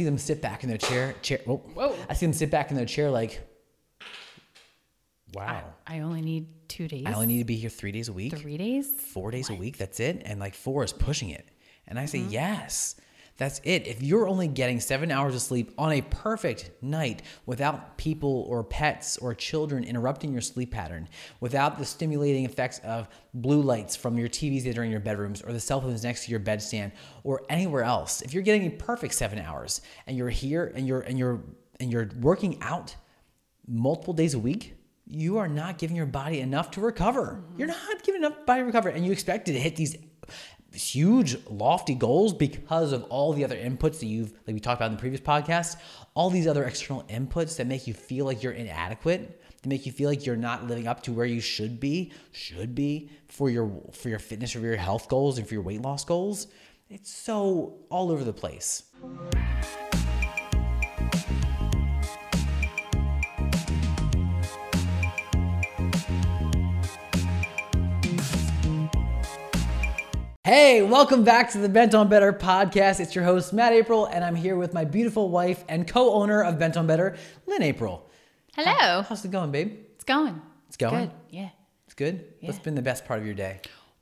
see them sit back in their chair. Chair. Whoa. Whoa. I see them sit back in their chair like, wow. I only need two days. I only need to be here three days a week, three days. four days a week. That's it. And like four is pushing it. And I say, Mm-hmm. yes, that's it. If you're only getting seven hours of sleep on a perfect night without people or pets or children interrupting your sleep pattern, without the stimulating effects of blue lights from your TVs that are in your bedrooms or the cell phones next to your bedstand or anywhere else, if you're getting a perfect seven hours and you're here and you're and you're and you're working out multiple days a week, you are not giving your body enough to recover. Mm-hmm. You're not giving enough body to recover, and you expect it to hit these huge, lofty goals because of all the other inputs that you've, like we talked about in the previous podcast, all these other external inputs that make you feel like you're inadequate, that make you feel like you're not living up to where you should be, should be for your for your fitness or your health goals and for your weight loss goals. It's so all over the place. Hey, welcome back to the Bent on Better podcast. It's your host, Matt April, and I'm here with my beautiful wife and co owner of Bent on Better, Lynn April. Hello. How's it going, babe? It's going. It's going? Good. Yeah. It's good? What's been the best part of your day?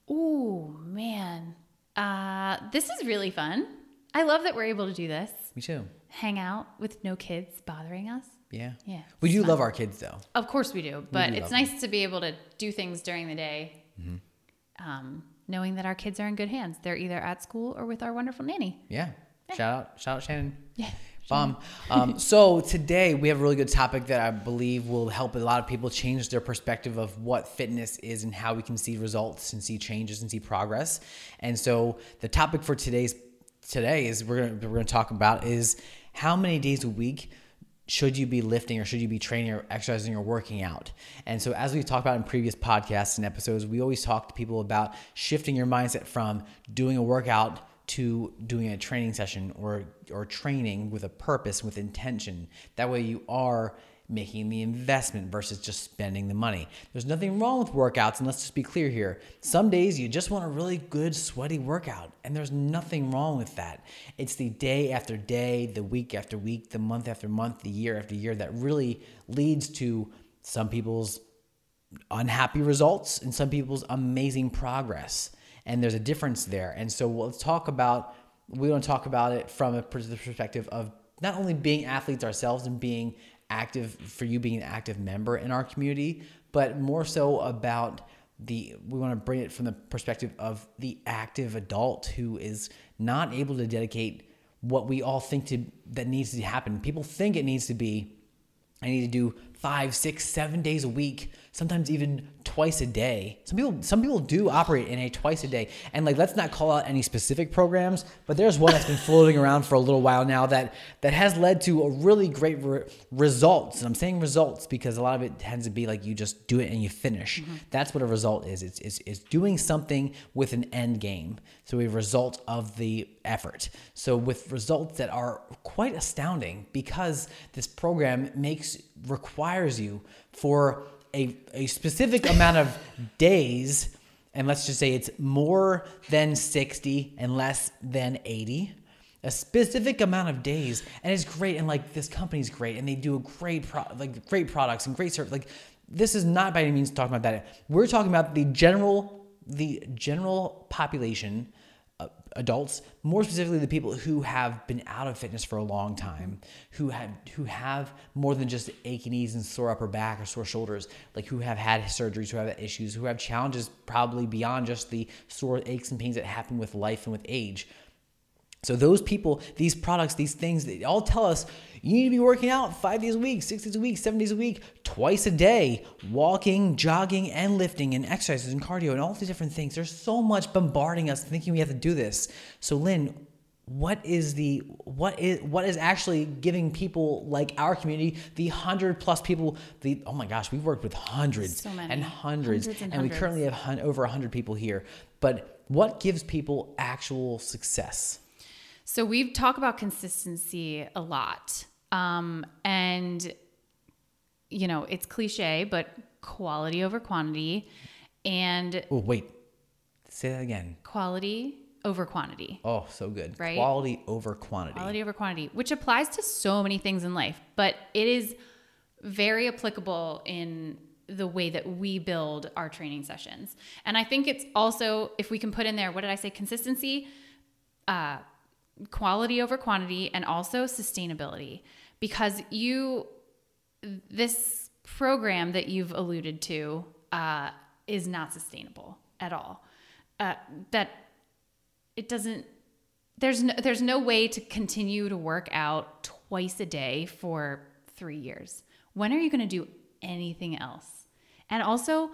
Oh, man. Uh, this is really fun. I love that we're able to do this. Me too. Hang out with no kids bothering us. Yeah. Yeah, We do it's love our kids, though. Of course we do, but do it's Mm-hmm. nice to be able to do things during the day, um, knowing that our kids are in good hands. They're either at school or with our wonderful nanny. Yeah. Shout out, shout out Shannon. Yeah. Bomb. Um, so today we have a really good topic that I believe will help a lot of people change their perspective of what fitness is and how we can see results and see changes and see progress. And so the topic for today's today is we're gonna we're gonna talk about is how many days a week should you be lifting or should you be training or exercising or working out? And so, as we've talked about in previous podcasts and episodes, we always talk to people about shifting your mindset from doing a workout to doing a training session or or training with a purpose, with intention. That way, you are making the investment versus just spending the money. There's nothing wrong with workouts, and let's just be clear here. Some days you just want a really good, sweaty workout, and there's nothing wrong with that. It's the day after day, the week after week, the month after month, the year after year that really leads to some people's unhappy results and some people's amazing progress. And there's a difference there. And so let's talk about, we want to talk about it from a perspective of not only being athletes ourselves and being active, for you being an active member in our community, but more so about the, we want to bring it from the perspective of the active adult who is not able to dedicate what we all think to, that needs to happen. People think it needs to be I need to do five, six, seven days a week, sometimes even twice a day. Some people, some people do operate in a twice a day, and like let's not call out any specific programs, but there's one that's been floating around for a little while now that that has led to a really great re- results. And I'm saying results because a lot of it tends to be like you just do it and you finish. Mm-hmm. That's what a result is. It's, it's it's doing something with an end game. So a result of the effort. So with results that are quite astounding because this program makes requires you for a, a specific amount of days and let's just say it's more than 60 and less than 80 a specific amount of days and it's great and like this company's great and they do a great pro- like great products and great service like this is not by any means talking about that. We're talking about the general the general population adults, more specifically the people who have been out of fitness for a long time, who have who have more than just aching knees and sore upper back or sore shoulders, like who have had surgeries, who have issues, who have challenges probably beyond just the sore aches and pains that happen with life and with age. So those people, these products, these things, they all tell us you need to be working out five days a week, six days a week, seven days a week, twice a day, walking, jogging, and lifting, and exercises and cardio, and all these different things. There's so much bombarding us thinking we have to do this. So Lynn, what is the what is what is actually giving people like our community the hundred plus people the oh my gosh we've worked with hundreds So and hundreds, Hundreds and and we currently have hun- over 100 people here but what gives people actual success So we've talked about consistency a lot. Um, and, you know, it's cliche, but quality over quantity and oh wait say that again quality over quantity. Oh, so good. Right? Quality over quantity. Quality over quantity, which applies to so many things in life, but it is very applicable in the way that we build our training sessions. And I think it's also, if we can put in there, what did I say? Consistency, uh, quality over quantity, and also sustainability. Because you, this program that you've alluded to uh, is not sustainable at all. Uh, that it doesn't there's no, there's no way to continue to work out twice a day for three years. When are you going to do anything else? And also,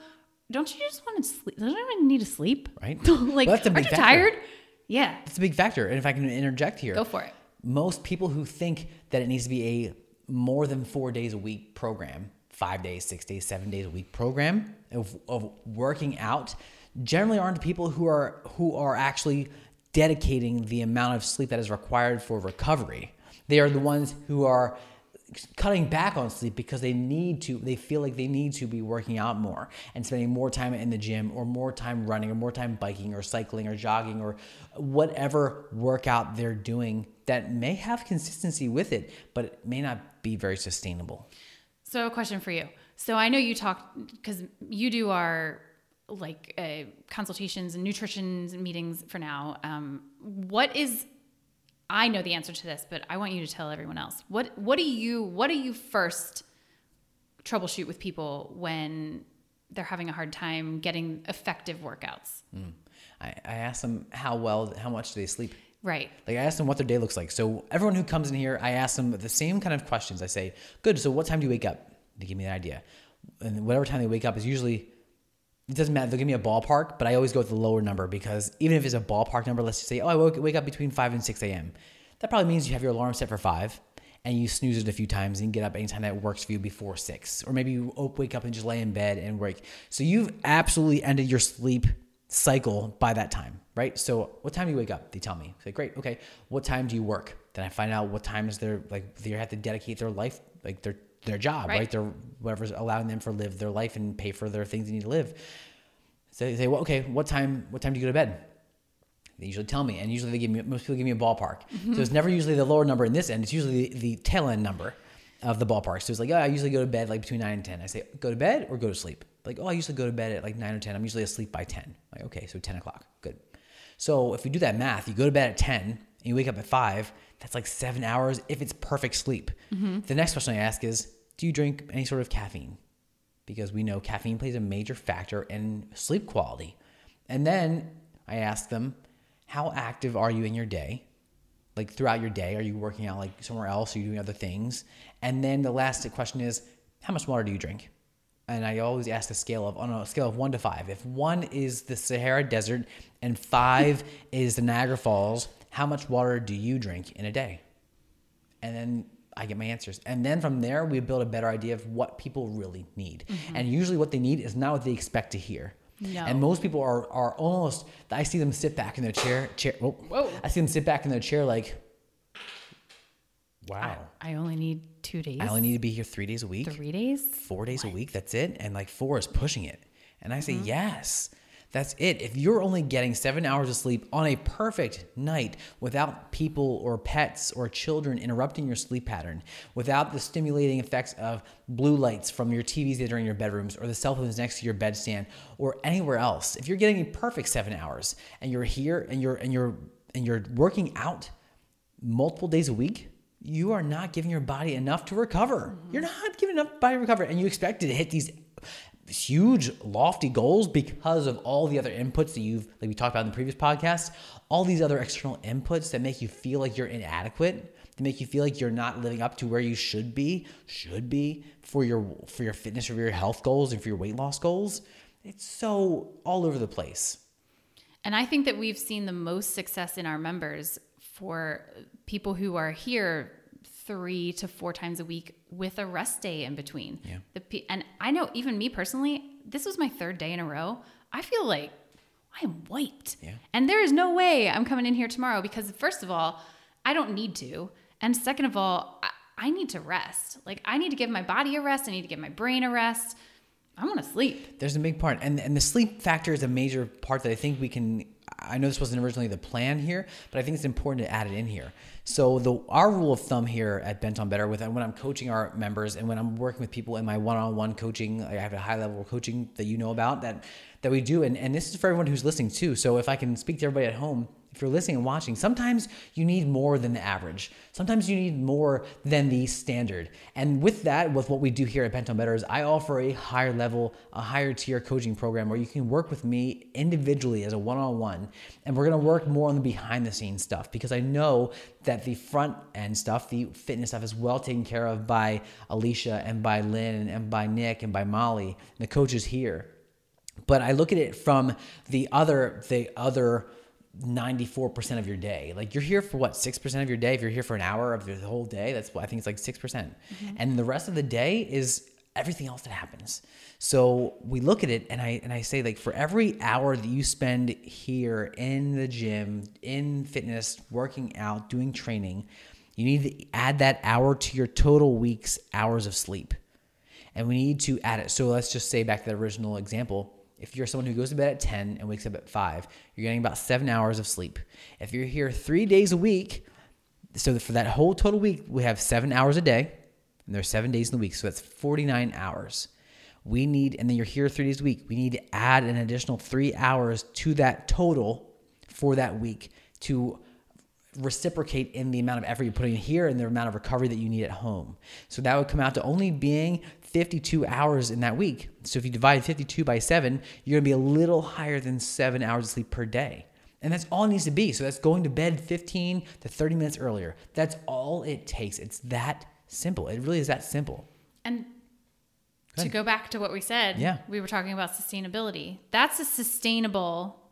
don't you just want to sleep? Don't you even need to sleep? Right. like, Well, aren't you factor. tired? Yeah, It's a big factor. And if I can interject here, go for it. most people who think that it needs to be a more than four days a week program, five days, six days, seven days a week program of, of working out, generally aren't the people who are who are actually dedicating the amount of sleep that is required for recovery. They are the ones who are cutting back on sleep because they need to they feel like they need to be working out more and spending more time in the gym or more time running or more time biking or cycling or jogging or whatever workout they're doing that may have consistency with it but it may not be very sustainable So, a question for you. So, I know you talk because you do our like uh, consultations and nutrition meetings for now. Um, what is I know the answer to this, but I want you to tell everyone else. What what do you what do you first troubleshoot with people when they're having a hard time getting effective workouts? Hmm. I, I ask them how well how much do they sleep Right. Like I ask them what their day looks like. So everyone who comes in here, I ask them the same kind of questions. I say, "Good. So what time do you wake up?" They give me an idea, and whatever time they wake up is usually it doesn't matter. They'll give me a ballpark, but I always go with the lower number because even if it's a ballpark number, let's just say, "Oh, I woke, wake up between five and six a.m." That probably means you have your alarm set for five, and you snooze it a few times, and get up anytime that works for you before six, or maybe you wake up and just lay in bed and wake. So you've absolutely ended your sleep cycle by that time, right? So what time do you wake up? They tell me. Say, great, okay. What time do you work? Then I find out what times they're like they have to dedicate their life, like their their job, Right. right? Their whatever's allowing them for live their life and pay for their things they need to live. So they say, well, okay, what time? What time do you go to bed? They usually tell me, and usually they give me most people give me a ballpark. Mm-hmm. So it's never usually the lower number in this end. It's usually the, the tail end number of the ballpark. So it's like, oh, I usually go to bed like between nine and ten. I say, go to bed or go to sleep. Like, oh, I usually go to bed at like nine or ten. I'm usually asleep by ten. Like, okay, so ten o'clock, good. So if we do that math, you go to bed at ten and you wake up at five. That's like seven hours if it's perfect sleep. Mm-hmm. The next question I ask is, do you drink any sort of caffeine? because we know caffeine plays a major factor in sleep quality. And then I ask them, how active are you in your day? Like throughout your day, are you working out like somewhere else? Are you doing other things? And then the last question is, how much water do you drink? And I always ask the scale of on a scale of one to five. If one is the Sahara Desert and five is the Niagara Falls, how much water do you drink in a day? and then I get my answers. And then from there, we build a better idea of what people really need. And usually, what they need is not what they expect to hear. No. And most people are are almost. I see them sit back in their chair. Chair. Whoa. Whoa. I see them sit back in their chair like, wow. I only need two days. I only need to be here three days a week three days. four days a week. That's it. And like four is pushing it. And I say, Mm-hmm. yes, that's it. If you're only getting seven hours of sleep on a perfect night without people or pets or children interrupting your sleep pattern, without the stimulating effects of blue lights from your TVs that are in your bedrooms or the cell phones next to your bedstand or anywhere else, if you're getting a perfect seven hours and you're here and you're and you're and you're working out multiple days a week, you are not giving your body enough to recover. Mm-hmm. You're not giving enough body to recover, and you expect it to hit these huge, lofty goals because of all the other inputs that you've, like we talked about in the previous podcast, all these other external inputs that make you feel like you're inadequate, that make you feel like you're not living up to where you should be, should be for your for your fitness or your health goals and for your weight loss goals. It's so all over the place. And I think that we've seen the most success in our members for people who are here three to four times a week with a rest day in between. Yeah. The, and I know even me personally, this was my third day in a row. I feel like I am wiped. Yeah. And there is no way I'm coming in here tomorrow because, first of all, I don't need to. And second of all, I, I need to rest. Like, I need to give my body a rest. I need to give my brain a rest. I want to sleep. There's a big part, and and the sleep factor is a major part that I think we can. I know this wasn't originally the plan here, but I think it's important to add it in here. So the our rule of thumb here at Bent on Better, with when I'm coaching our members and when I'm working with people in my one-on-one coaching, I have a high level coaching that you know about that that we do, and and this is for everyone who's listening too. So if I can speak to everybody at home if you're listening and watching, sometimes you need more than the average. Sometimes you need more than the standard. And with that, with what we do here at Bent on Better is I offer a higher level, a higher tier coaching program where you can work with me individually as a one-on-one. And we're gonna work more on the behind the scenes stuff because I know that the front end stuff, the fitness stuff is well taken care of by Alicia and by Lynn and by Nick and by Molly, and the coaches here. But I look at it from the other, the other 94% of your day. Like you're here for what, 6% of your day? If you're here for an hour of the whole day, that's what I think it's like 6%. percent mm hmm And the rest of the day is everything else that happens. So we look at it and I and I say like for every hour that you spend here in the gym, in fitness, working out, doing training, you need to add that hour to your total week's hours of sleep. And we need to add it. So let's just say back to the original example if you're someone who goes to bed at 10 and wakes up at 5, you're getting about seven hours of sleep. If you're here three days a week, so for that whole total week, we have seven hours a day, and there's seven days in the week, so that's 49 hours. We need, and then you're here three days a week, we need to add an additional three hours to that total for that week to reciprocate in the amount of effort you're putting in here and the amount of recovery that you need at home. So that would come out to only being 52 hours in that week. So if you divide 52 by 7, you're going to be a little higher than 7 hours of sleep per day. And that's all it needs to be. So that's going to bed 15 to 30 minutes earlier. That's all it takes. It's that simple. It really is that simple. And to go back to what we said, yeah. we were talking about sustainability. That's a sustainable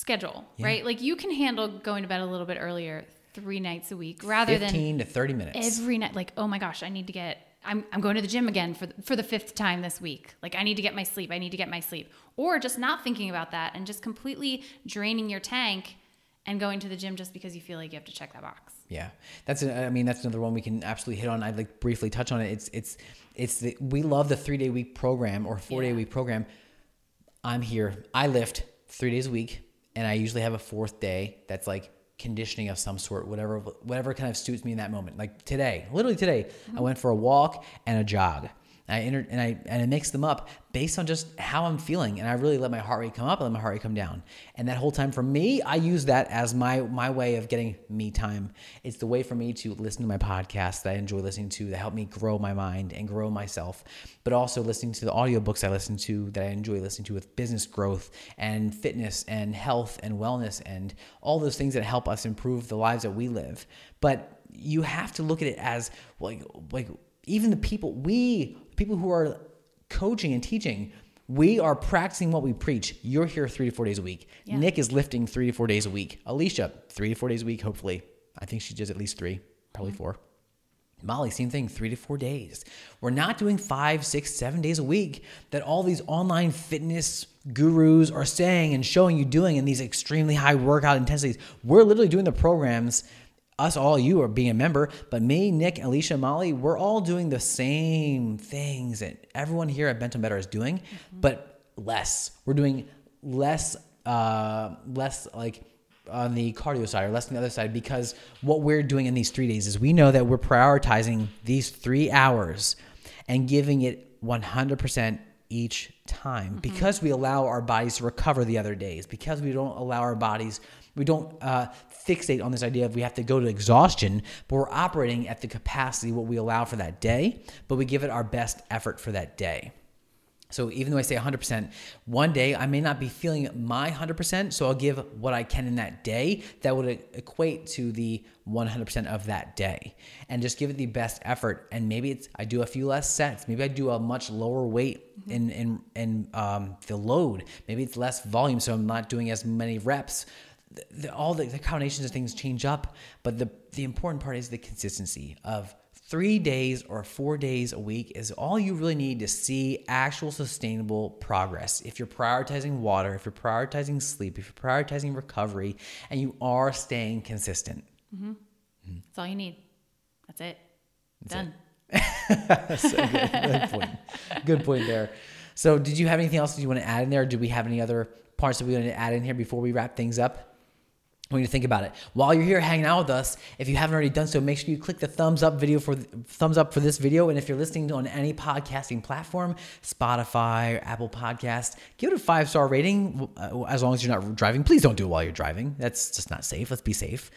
schedule, yeah. right? Like you can handle going to bed a little bit earlier three nights a week rather 15 than 15 to 30 minutes every night. Like, oh my gosh, I need to get, I'm, I'm going to the gym again for, for the fifth time this week. Like, I need to get my sleep. I need to get my sleep. Or just not thinking about that and just completely draining your tank and going to the gym just because you feel like you have to check that box. Yeah, that's. A, I mean, that's another one we can absolutely hit on. I'd like briefly touch on it. It's it's it's the we love the three day week program or four day yeah. week program. I'm here. I lift three days a week and I usually have a fourth day that's like conditioning of some sort, whatever whatever kind of suits me in that moment. Like today, literally today, mm-hmm. I went for a walk and a jog. I enter, and I and I mix them up based on just how I'm feeling, and I really let my heart rate come up and let my heart rate come down. And that whole time for me, I use that as my my way of getting me time. It's the way for me to listen to my podcast that I enjoy listening to that help me grow my mind and grow myself, but also listening to the audiobooks I listen to that I enjoy listening to with business growth and fitness and health and wellness and all those things that help us improve the lives that we live. But you have to look at it as like like even the people we people who are coaching and teaching, we are practicing what we preach. You're here three to four days a week. Yeah. Nick is lifting three to four days a week. Alicia, three to four days a week, hopefully. I think she does at least three, probably mm-hmm. four. Molly, same thing, three to four days. We're not doing five, six, seven days a week that all these online fitness gurus are saying and showing you doing in these extremely high workout intensities. We're literally doing the programs us all you are being a member, but me, Nick, Alicia, Molly, we're all doing the same things that everyone here at Bent on Better is doing, mm-hmm. but less. We're doing less, uh, less like on the cardio side or less on the other side because what we're doing in these three days is we know that we're prioritizing these three hours and giving it 100% each time mm-hmm. because we allow our bodies to recover the other days, because we don't allow our bodies, we don't uh, fixate on this idea of we have to go to exhaustion, but we're operating at the capacity what we allow for that day, but we give it our best effort for that day. So even though I say 100%, one day I may not be feeling my 100%, so I'll give what I can in that day that would equate to the 100% of that day and just give it the best effort. And maybe it's I do a few less sets, maybe I do a much lower weight mm-hmm. in in in um, the load, maybe it's less volume, so I'm not doing as many reps the, all the, the combinations of things change up, but the the important part is the consistency of three days or four days a week is all you really need to see actual sustainable progress. If you're prioritizing water, if you're prioritizing sleep, if you're prioritizing recovery, and you are staying consistent. Mm-hmm. Mm-hmm. That's all you need. That's it. That's Done. It. good, good point. Good point there. So, did you have anything else that you want to add in there? Do we have any other parts that we want to add in here before we wrap things up. Want you think about it. While you're here hanging out with us, if you haven't already done so, make sure you click the thumbs up video for thumbs up for this video. And if you're listening on any podcasting platform, Spotify, Apple Podcast, give it a five star rating. uh, As long as you're not driving, please don't do it while you're driving. That's just not safe. Let's be safe.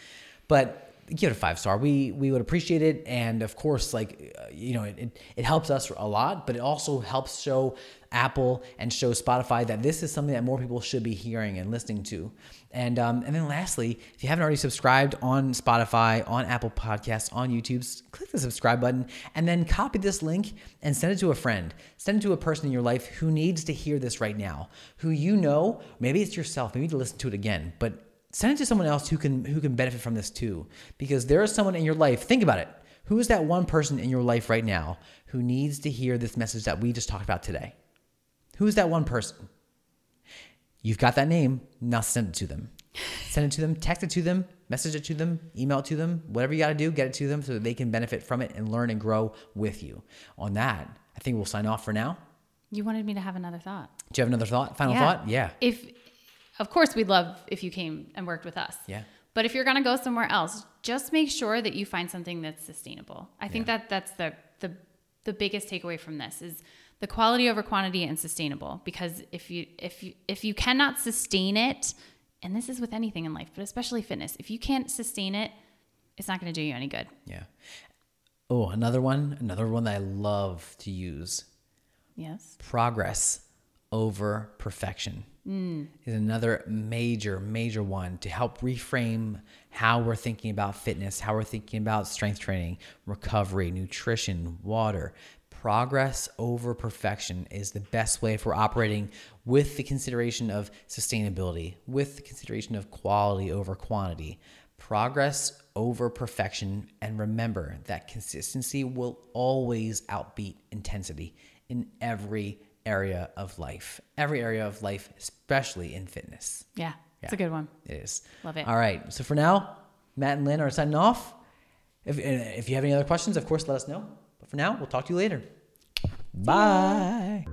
But give it a five star. We we would appreciate it, and of course, like uh, you know, it, it, it helps us a lot, but it also helps show Apple and show Spotify that this is something that more people should be hearing and listening to. And um, and then lastly, if you haven't already subscribed on Spotify, on Apple Podcasts, on YouTube, click the subscribe button and then copy this link and send it to a friend. Send it to a person in your life who needs to hear this right now, who you know, maybe it's yourself, maybe you need to listen to it again, but send it to someone else who can who can benefit from this too. Because there is someone in your life, think about it. Who is that one person in your life right now who needs to hear this message that we just talked about today? Who is that one person? You've got that name. Now send it to them. Send it to them, text it to them, message it to them, email it to them, whatever you got to do, get it to them so that they can benefit from it and learn and grow with you. On that, I think we'll sign off for now. You wanted me to have another thought. Do you have another thought? Final thought? Yeah. If, of course, we'd love if you came and worked with us. Yeah. But if you're going to go somewhere else, just make sure that you find something that's sustainable. I think Yeah. that that's the the the biggest takeaway from this is the quality over quantity and sustainable. Because if you if you if you cannot sustain it, and this is with anything in life, but especially fitness, if you can't sustain it, it's not going to do you any good. Yeah. Oh, another one, another one that I love to use Yes. progress over perfection mm. is another major, major one to help reframe how we're thinking about fitness, how we're thinking about strength training, recovery, nutrition, water. Progress over perfection is the best way for operating with the consideration of sustainability, with the consideration of quality over quantity. Progress over perfection. And remember that consistency will always outbeat intensity in every area of life. Every area of life, especially in fitness. Yeah. It's a good one. It is. Love it. All right. So for now, Matt and Lynn are signing off. If, if you have any other questions, of course, let us know. But for now, we'll talk to you later. Bye.